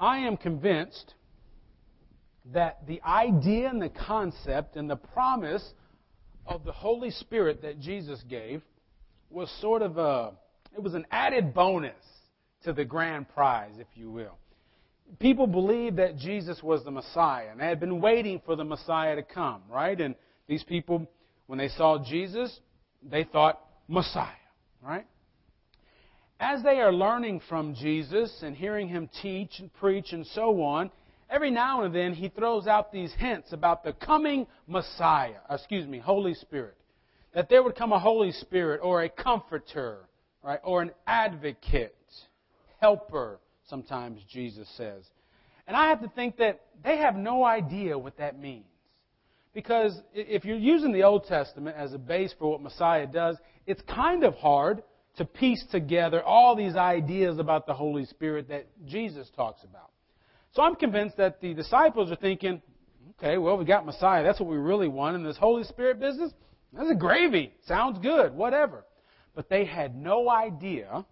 I am convinced that the idea and the concept and the promise of the Holy Spirit that Jesus gave was sort of a, it was an added bonus to the grand prize, if you will. People believed that Jesus was the Messiah, and they had been waiting for the Messiah to come, right? And these people, when they saw Jesus, they thought, Messiah, right? As they are learning from Jesus and hearing him teach and preach and so on, every now and then he throws out these hints about the coming Messiah, uh, excuse me, Holy Spirit. That there would come a Holy Spirit or a comforter, right, or an advocate, helper, sometimes Jesus says. And I have to think that they have no idea what that means. Because if you're using the Old Testament as a base for what Messiah does, it's kind of hard to piece together all these ideas about the Holy Spirit that Jesus talks about. So I'm convinced that the disciples are thinking, okay, well, we got Messiah. That's what we really want. And this Holy Spirit business, that's a gravy. Sounds good, whatever. But they had no idea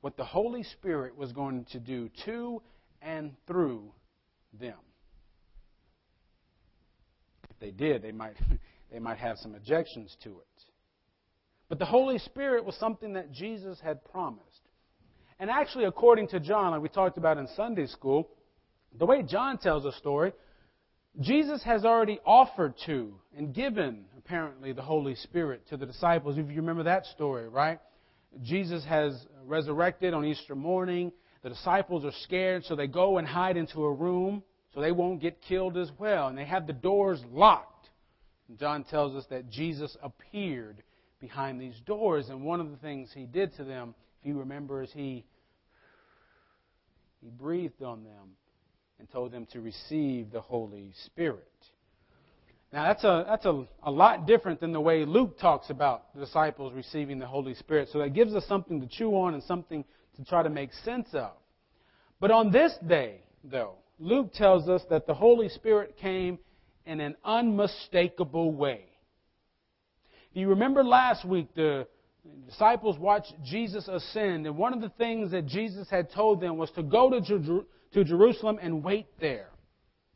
what the Holy Spirit was going to do to and through them. If they did, they might, they might have some objections to it. But the Holy Spirit was something that Jesus had promised. And actually, according to John, like we talked about in Sunday school, the way John tells the story, Jesus has already offered to and given, apparently, the Holy Spirit to the disciples. If you remember that story, right? Jesus has resurrected on Easter morning. The disciples are scared, so they go and hide into a room so they won't get killed as well. And they have the doors locked. John tells us that Jesus appeared behind these doors. And one of the things he did to them, if you remember, is he, he breathed on them and told them to receive the Holy Spirit. Now, that's, a, that's a, a lot different than the way Luke talks about the disciples receiving the Holy Spirit. So that gives us something to chew on and something to try to make sense of. But on this day, though, Luke tells us that the Holy Spirit came in an unmistakable way. If you remember last week, the disciples watched Jesus ascend, and one of the things that Jesus had told them was to go to, Jer- to Jerusalem and wait there.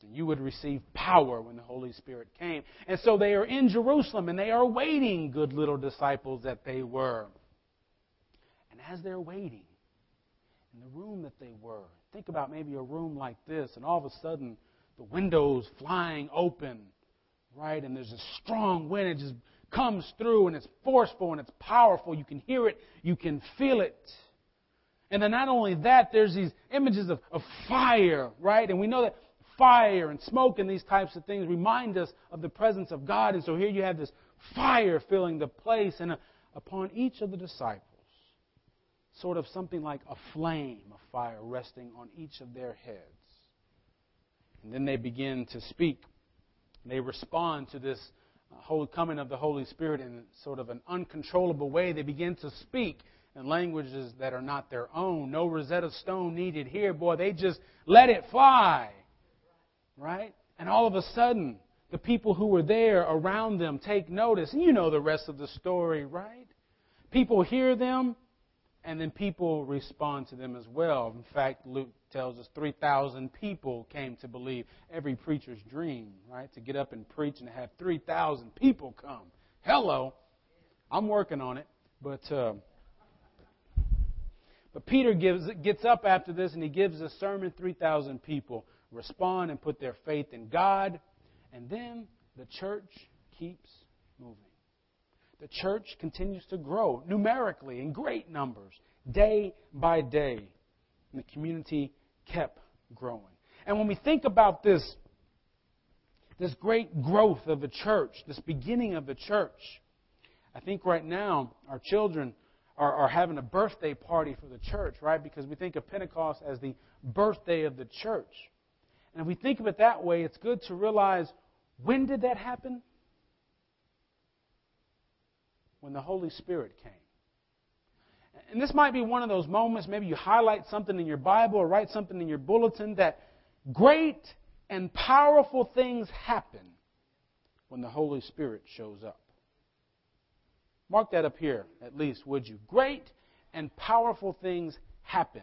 And you would receive power when the Holy Spirit came. And so they are in Jerusalem, and they are waiting, good little disciples that they were. And as they're waiting, in the room that they were, think about maybe a room like this, and all of a sudden, the windows flying open, right? And there's a strong wind. It just comes through and it's forceful and it's powerful. You can hear it, you can feel it. And then not only that, there's these images of, of fire, right? And we know that fire and smoke and these types of things remind us of the presence of God. And so here you have this fire filling the place, and uh, upon each of the disciples, sort of something like a flame of fire resting on each of their heads. And then they begin to speak. They respond to this Uh, holy coming of the Holy Spirit in sort of an uncontrollable way. They begin to speak in languages that are not their own. No Rosetta Stone needed here. Boy, they just let it fly. Right? And all of a sudden, the people who were there around them take notice. And you know the rest of the story, right? People hear them, and then people respond to them as well. In fact, Luke tells us 3,000 people came to believe. Every preacher's dream, right? To get up and preach and have 3,000 people come. Hello. I'm working on it. But, uh, but Peter gives, gets up after this and he gives a sermon. 3,000 people respond and put their faith in God. And then the church keeps moving. The church continues to grow numerically in great numbers, day by day. And the community kept growing. And when we think about this, this great growth of the church, this beginning of the church, I think right now our children are, are having a birthday party for the church, right? Because we think of Pentecost as the birthday of the church. And if we think of it that way, it's good to realize when did that happen? When the Holy Spirit came. And this might be one of those moments, maybe you highlight something in your Bible or write something in your bulletin that great and powerful things happen when the Holy Spirit shows up. Mark that up here, at least, would you? Great and powerful things happen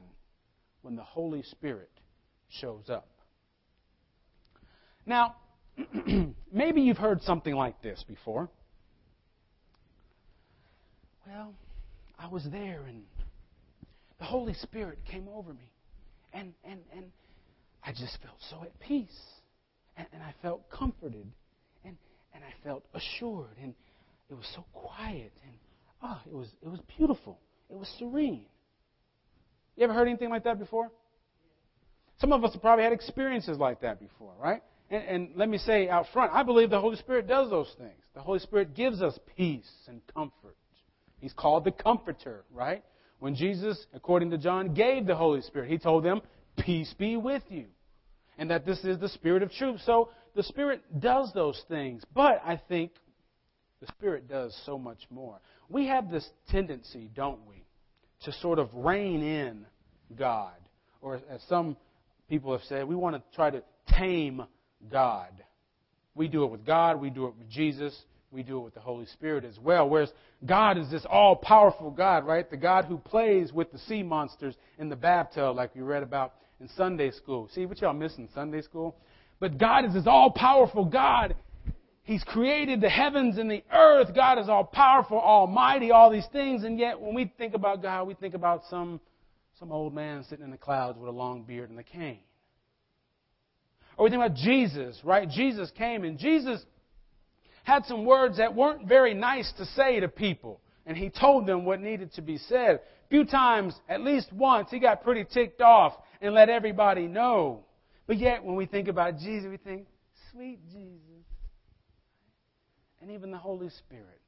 when the Holy Spirit shows up. Now, maybe you've heard something like this before. Well, I was there and the Holy Spirit came over me. And, and, and I just felt so at peace. And, and I felt comforted. And, and I felt assured. And it was so quiet. And oh, it was, it was beautiful. It was serene. You ever heard anything like that before? Some of us have probably had experiences like that before, right? And, and, let me say out front, I believe the Holy Spirit does those things. The Holy Spirit gives us peace and comfort. He's called the Comforter, right? When Jesus, according to John, gave the Holy Spirit, he told them, Peace be with you. And that this is the Spirit of truth. So the Spirit does those things. But I think the Spirit does so much more. We have this tendency, don't we, to sort of rein in God. Or as some people have said, we want to try to tame God. We do it with God, we do it with Jesus, we do it with the Holy Spirit as well. Whereas God is this all powerful God, right? The God who plays with the sea monsters in the bathtub, like we read about in Sunday school. See what y'all miss in Sunday school? But God is this all powerful God. He's created the heavens and the earth. God is all powerful, almighty, all these things. And yet, when we think about God, we think about some, some old man sitting in the clouds with a long beard and a cane. Or we think about Jesus, right? Jesus came and Jesus had some words that weren't very nice to say to people. And he told them what needed to be said. A few times, at least once, he got pretty ticked off and let everybody know. But yet, when we think about Jesus, we think, sweet Jesus. And even the Holy Spirit.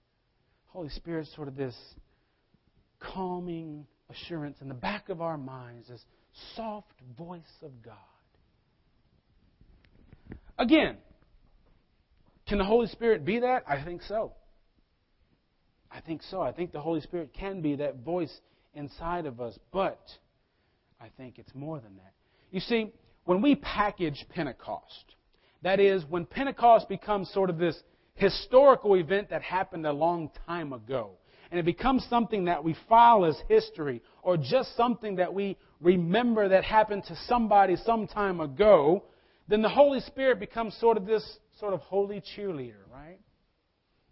Holy Spirit sort of this calming assurance in the back of our minds, this soft voice of God. Again, can the Holy Spirit be that? I think so. I think so. I think the Holy Spirit can be that voice inside of us, but I think it's more than that. You see, when we package Pentecost, that is, when Pentecost becomes sort of this historical event that happened a long time ago, and it becomes something that we file as history, or just something that we remember that happened to somebody some time ago, then the Holy Spirit becomes sort of this sort of holy cheerleader, right?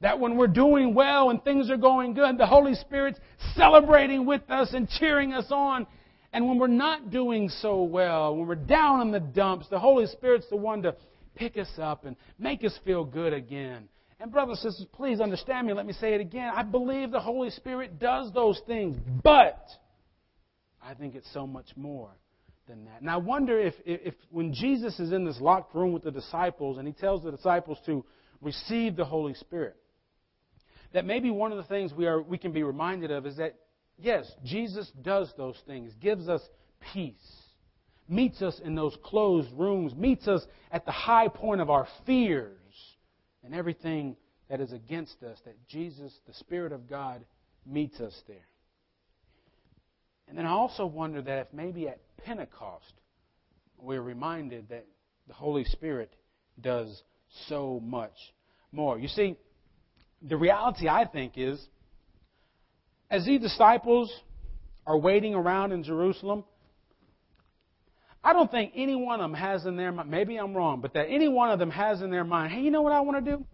That when we're doing well and things are going good, the Holy Spirit's celebrating with us and cheering us on. And when we're not doing so well, when we're down in the dumps, the Holy Spirit's the one to pick us up and make us feel good again. And, brothers and sisters, please understand me. Let me say it again. I believe the Holy Spirit does those things, but I think it's so much more than that. And I wonder if, if when Jesus is in this locked room with the disciples and he tells the disciples to receive the Holy Spirit, that maybe one of the things we, are, we can be reminded of is that, yes, Jesus does those things, gives us peace, meets us in those closed rooms, meets us at the high point of our fears and everything that is against us, that Jesus, the Spirit of God, meets us there. And then I also wonder that if maybe at Pentecost, we're reminded that the Holy Spirit does so much more. You see, the reality, I think, is as these disciples are waiting around in Jerusalem, I don't think any one of them has in their mind, maybe I'm wrong, but that any one of them has in their mind, hey, you know what I want to do?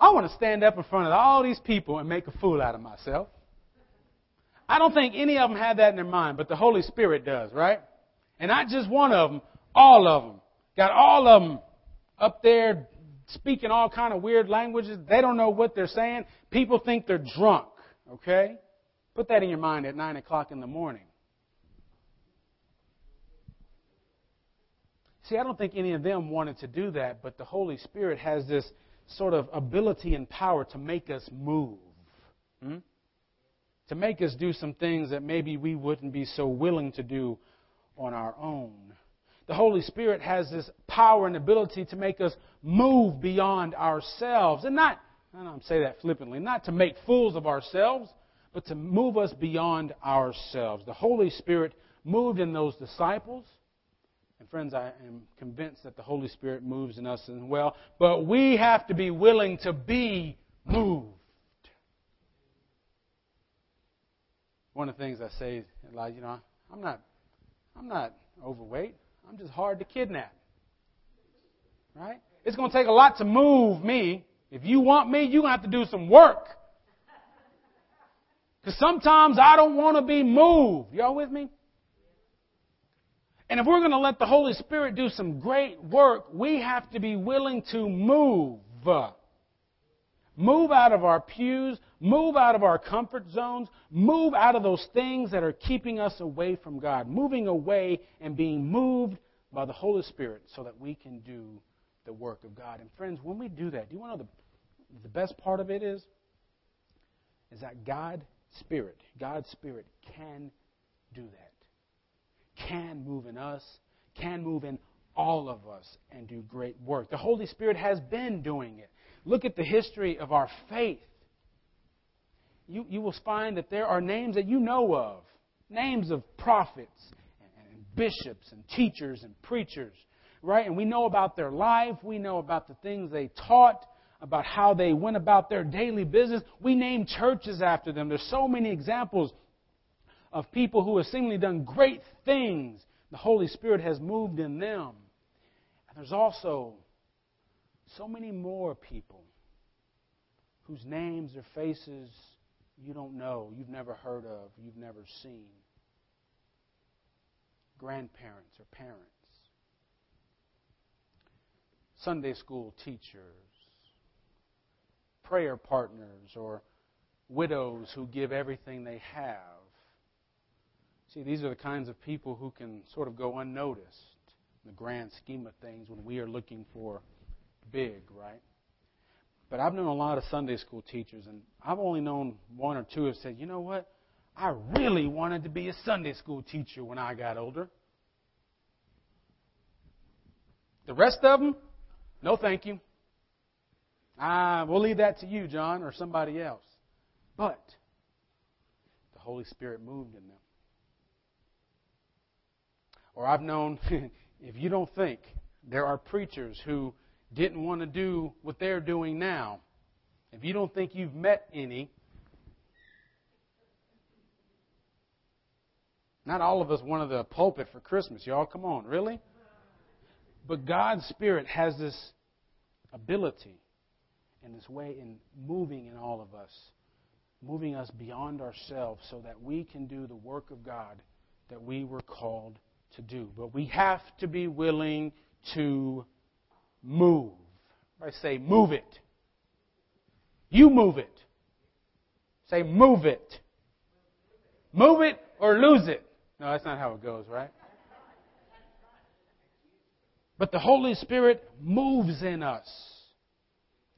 I want to stand up in front of all these people and make a fool out of myself. I don't think any of them had that in their mind, but the Holy Spirit does, right? And not just one of them, all of them. Got all of them up there speaking all kind of weird languages. They don't know what they're saying. People think they're drunk, okay? Put that in your mind at 9 o'clock in the morning. See, I don't think any of them wanted to do that, but the Holy Spirit has this sort of ability and power to make us move. Hmm? To make us do some things that maybe we wouldn't be so willing to do on our own. The Holy Spirit has this power and ability to make us move beyond ourselves. And not, I don't say that flippantly, not to make fools of ourselves, but to move us beyond ourselves. The Holy Spirit moved in those disciples. And friends, I am convinced that the Holy Spirit moves in us as well. But we have to be willing to be moved. One of the things I say, like, you know, I'm not, I'm not overweight. I'm just hard to kidnap. Right? It's going to take a lot to move me. If you want me, you're going to have to do some work. Because sometimes I don't want to be moved. Y'all with me? And if we're going to let the Holy Spirit do some great work, we have to be willing to move. Move out of our pews, move out of our comfort zones, move out of those things that are keeping us away from God. Moving away and being moved by the Holy Spirit so that we can do the work of God. And friends, when we do that, do you want to know the, the best part of it is? Is that God Spirit, God's Spirit can do that. Can move in us, can move in all of us and do great work. The Holy Spirit has been doing it. Look at the history of our faith. You, you will find that there are names that you know of, names of prophets and, and bishops and teachers and preachers, right? And we know about their life, we know about the things they taught, about how they went about their daily business. We name churches after them. There's so many examples of people who have seemingly done great things. The Holy Spirit has moved in them. And there's also so many more people whose names or faces you don't know, you've never heard of, you've never seen. Grandparents or parents. Sunday school teachers prayer partners or widows who give everything they have. See, these are the kinds of people who can sort of go unnoticed in the grand scheme of things when we are looking for big, right? But I've known a lot of Sunday school teachers, and I've only known one or two who have said, you know what? I really wanted to be a Sunday school teacher when I got older. The rest of them, no thank you. Ah, we'll leave that to you, John, or somebody else. But the Holy Spirit moved in them. Or I've known, if you don't think, there are preachers who didn't want to do what they're doing now. If you don't think you've met any, not all of us wanted the pulpit for Christmas, y'all. Come on, really? But God's Spirit has this ability and this way in moving in all of us, moving us beyond ourselves so that we can do the work of God that we were called to do. But we have to be willing to move. I say, move it. You move it. Say, move it. Move it or lose it. No, that's not how it goes, right? But the Holy Spirit moves in us.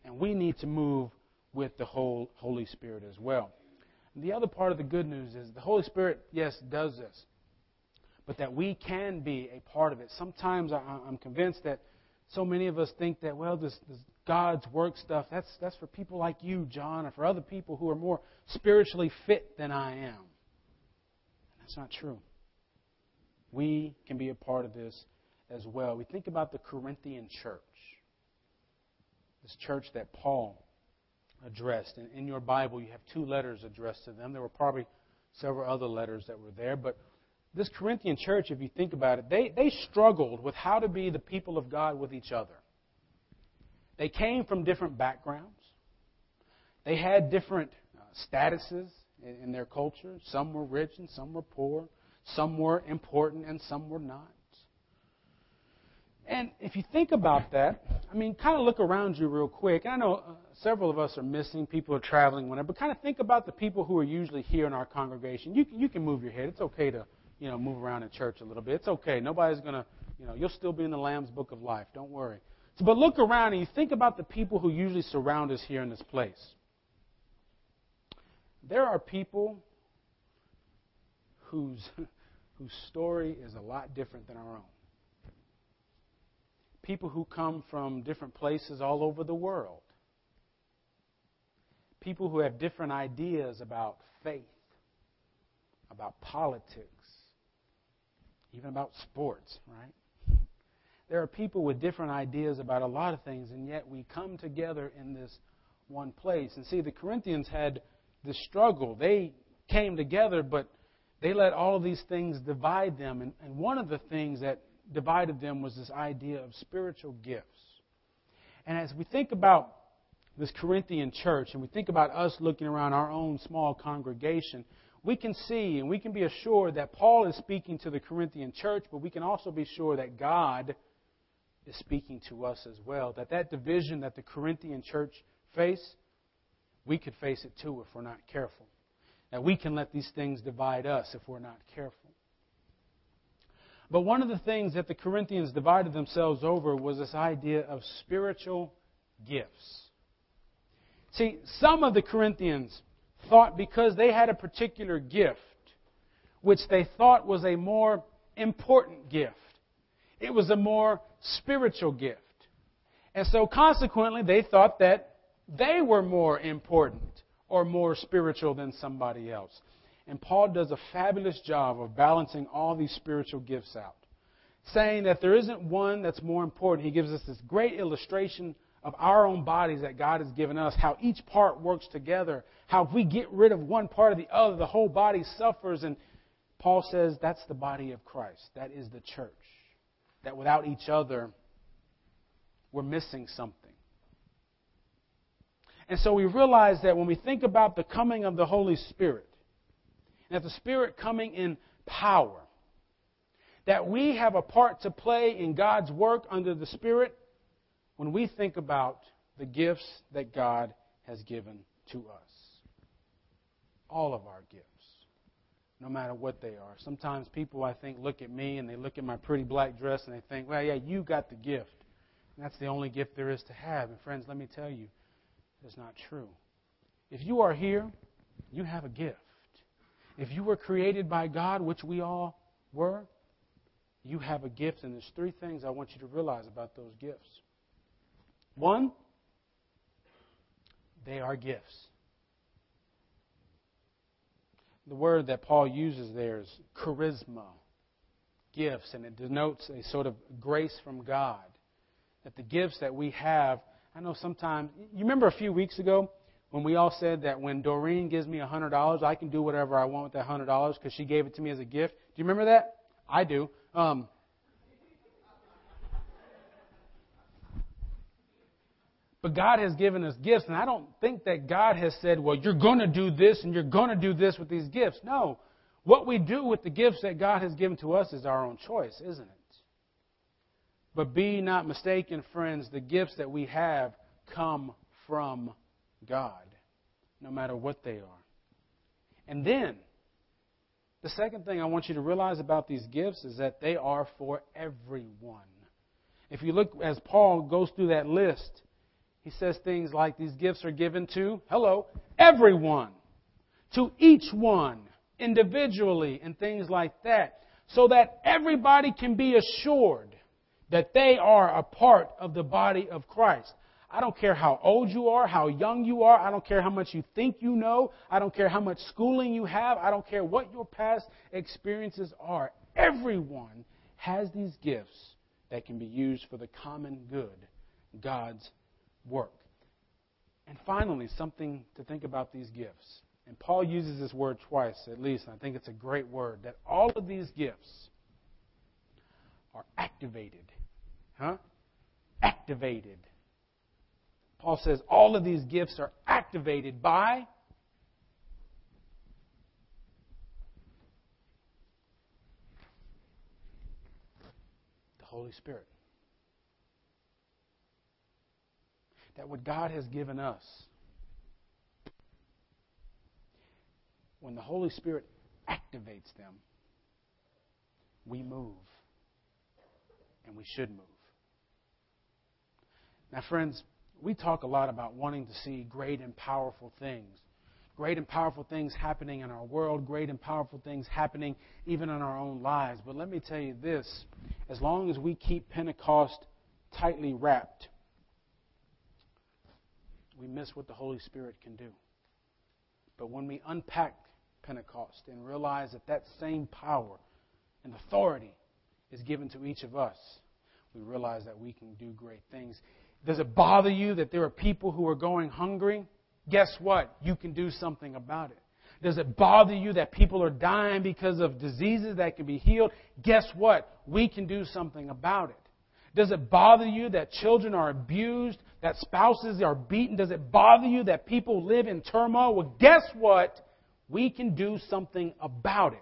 And we need to move with the whole Holy Spirit as well. And the other part of the good news is the Holy Spirit, yes, does this, but that we can be a part of it. Sometimes I'm convinced that so many of us think that, well, this, this God's work stuff, that's, that's for people like you, John, or for other people who are more spiritually fit than I am. That's not true. We can be a part of this as well. We think about the Corinthian church this church that Paul addressed. And in your Bible, you have two letters addressed to them. There were probably several other letters that were there, but this Corinthian church, if you think about it, they, they struggled with how to be the people of God with each other. They came from different backgrounds. They had different uh, statuses in, in their culture. Some were rich and some were poor. Some were important and some were not. And if you think about that, I mean, kind of look around you real quick. I know uh, several of us are missing, people are traveling, whatever, but kind of think about the people who are usually here in our congregation. You, you can move your head. It's okay to, you know, move around in church a little bit. It's okay. Nobody's going to, you know, you'll still be in the Lamb's Book of Life. Don't worry. So, but look around and you think about the people who usually surround us here in this place. There are people whose, whose story is a lot different than our own people who come from different places all over the world, people who have different ideas about faith, about politics, even about sports, right? There are people with different ideas about a lot of things, and yet we come together in this one place. And see, the Corinthians had this struggle. They came together, but they let all of these things divide them. And, and one of the things that divided them was this idea of spiritual gifts. And as we think about this Corinthian church and we think about us looking around our own small congregation, we can see and we can be assured that Paul is speaking to the Corinthian church, but we can also be sure that God is speaking to us as well. That that division that the Corinthian church faced, we could face it too if we're not careful. That we can let these things divide us if we're not careful. But one of the things that the Corinthians divided themselves over was this idea of spiritual gifts. See, some of the Corinthians thought because they had a particular gift, which they thought was a more important gift, it was a more spiritual gift. And so consequently, they thought that they were more important or more spiritual than somebody else. And Paul does a fabulous job of balancing all these spiritual gifts out, saying that there isn't one that's more important. He gives us this great illustration of our own bodies that God has given us, how each part works together, how if we get rid of one part or the other, the whole body suffers. And Paul says that's the body of Christ. That is the church. That without each other, we're missing something. And so we realize that when we think about the coming of the Holy Spirit, and that the Spirit coming in power, that we have a part to play in God's work under the Spirit when we think about the gifts that God has given to us. All of our gifts, no matter what they are. Sometimes people, I think, look at me and they look at my pretty black dress and they think, well, yeah, you got the gift. And that's the only gift there is to have. And friends, let me tell you, that's not true. If you are here, you have a gift. If you were created by God, which we all were, you have a gift. And there's three things I want you to realize about those gifts. One, they are gifts. The word that Paul uses there is charisma, gifts, and it denotes a sort of grace from God. That the gifts that we have, I know sometimes, you remember a few weeks ago when we all said that when Doreen gives me $100, I can do whatever I want with that $100 because she gave it to me as a gift? Do you remember that? I do. Um, But God has given us gifts, and I don't think that God has said, well, you're going to do this and you're going to do this with these gifts. No. What we do with the gifts that God has given to us is our own choice, isn't it? But be not mistaken, friends, the gifts that we have come from God, no matter what they are. And then, the second thing I want you to realize about these gifts is that they are for everyone. If you look as Paul goes through that list, he says things like these gifts are given to, hello, everyone, to each one, individually, and things like that, so that everybody can be assured that they are a part of the body of Christ. I don't care how old you are, how young you are. I don't care how much you think you know. I don't care how much schooling you have. I don't care what your past experiences are. Everyone has these gifts that can be used for the common good, God's work. And finally, something to think about these gifts. And Paul uses this word twice at least, and I think it's a great word that all of these gifts are activated. Huh? Activated. Paul says all of these gifts are activated by the Holy Spirit. That what God has given us, when the Holy Spirit activates them, we move. And we should move. Now, friends, we talk a lot about wanting to see great and powerful things. Great and powerful things happening in our world, great and powerful things happening even in our own lives. But let me tell you this as long as we keep Pentecost tightly wrapped, we miss what the Holy Spirit can do. But when we unpack Pentecost and realize that that same power and authority is given to each of us, we realize that we can do great things. Does it bother you that there are people who are going hungry? Guess what? You can do something about it. Does it bother you that people are dying because of diseases that can be healed? Guess what? We can do something about it. Does it bother you that children are abused, that spouses are beaten? Does it bother you that people live in turmoil? Well, guess what? We can do something about it.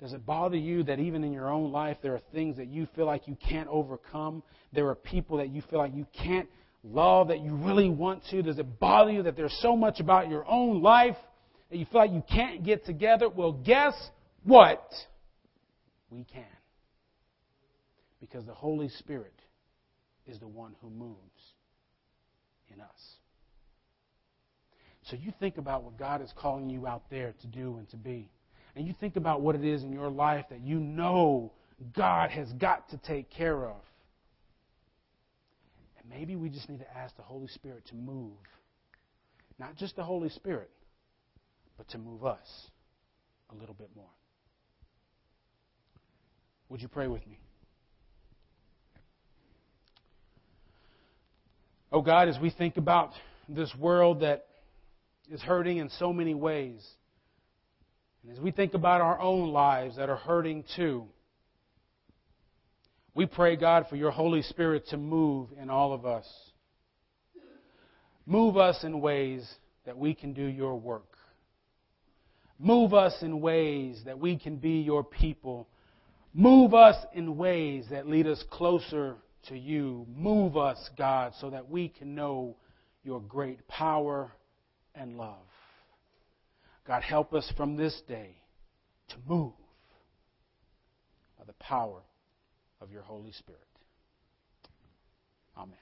Does it bother you that even in your own life there are things that you feel like you can't overcome? There are people that you feel like you can't love that you really want to? Does it bother you that there's so much about your own life that you feel like you can't get together? Well, guess what? We can. Because the Holy Spirit is the one who moves in us. So you think about what God is calling you out there to do and to be. And you think about what it is in your life that you know God has got to take care of. And maybe we just need to ask the Holy Spirit to move. Not just the Holy Spirit, but to move us a little bit more. Would you pray with me? Oh God, as we think about this world that is hurting in so many ways, and as we think about our own lives that are hurting too, we pray, God, for your Holy Spirit to move in all of us. Move us in ways that we can do your work. Move us in ways that we can be your people. Move us in ways that lead us closer to you. Move us, God, so that we can know your great power and love. God, help us from this day to move by the power of your Holy Spirit. Amen.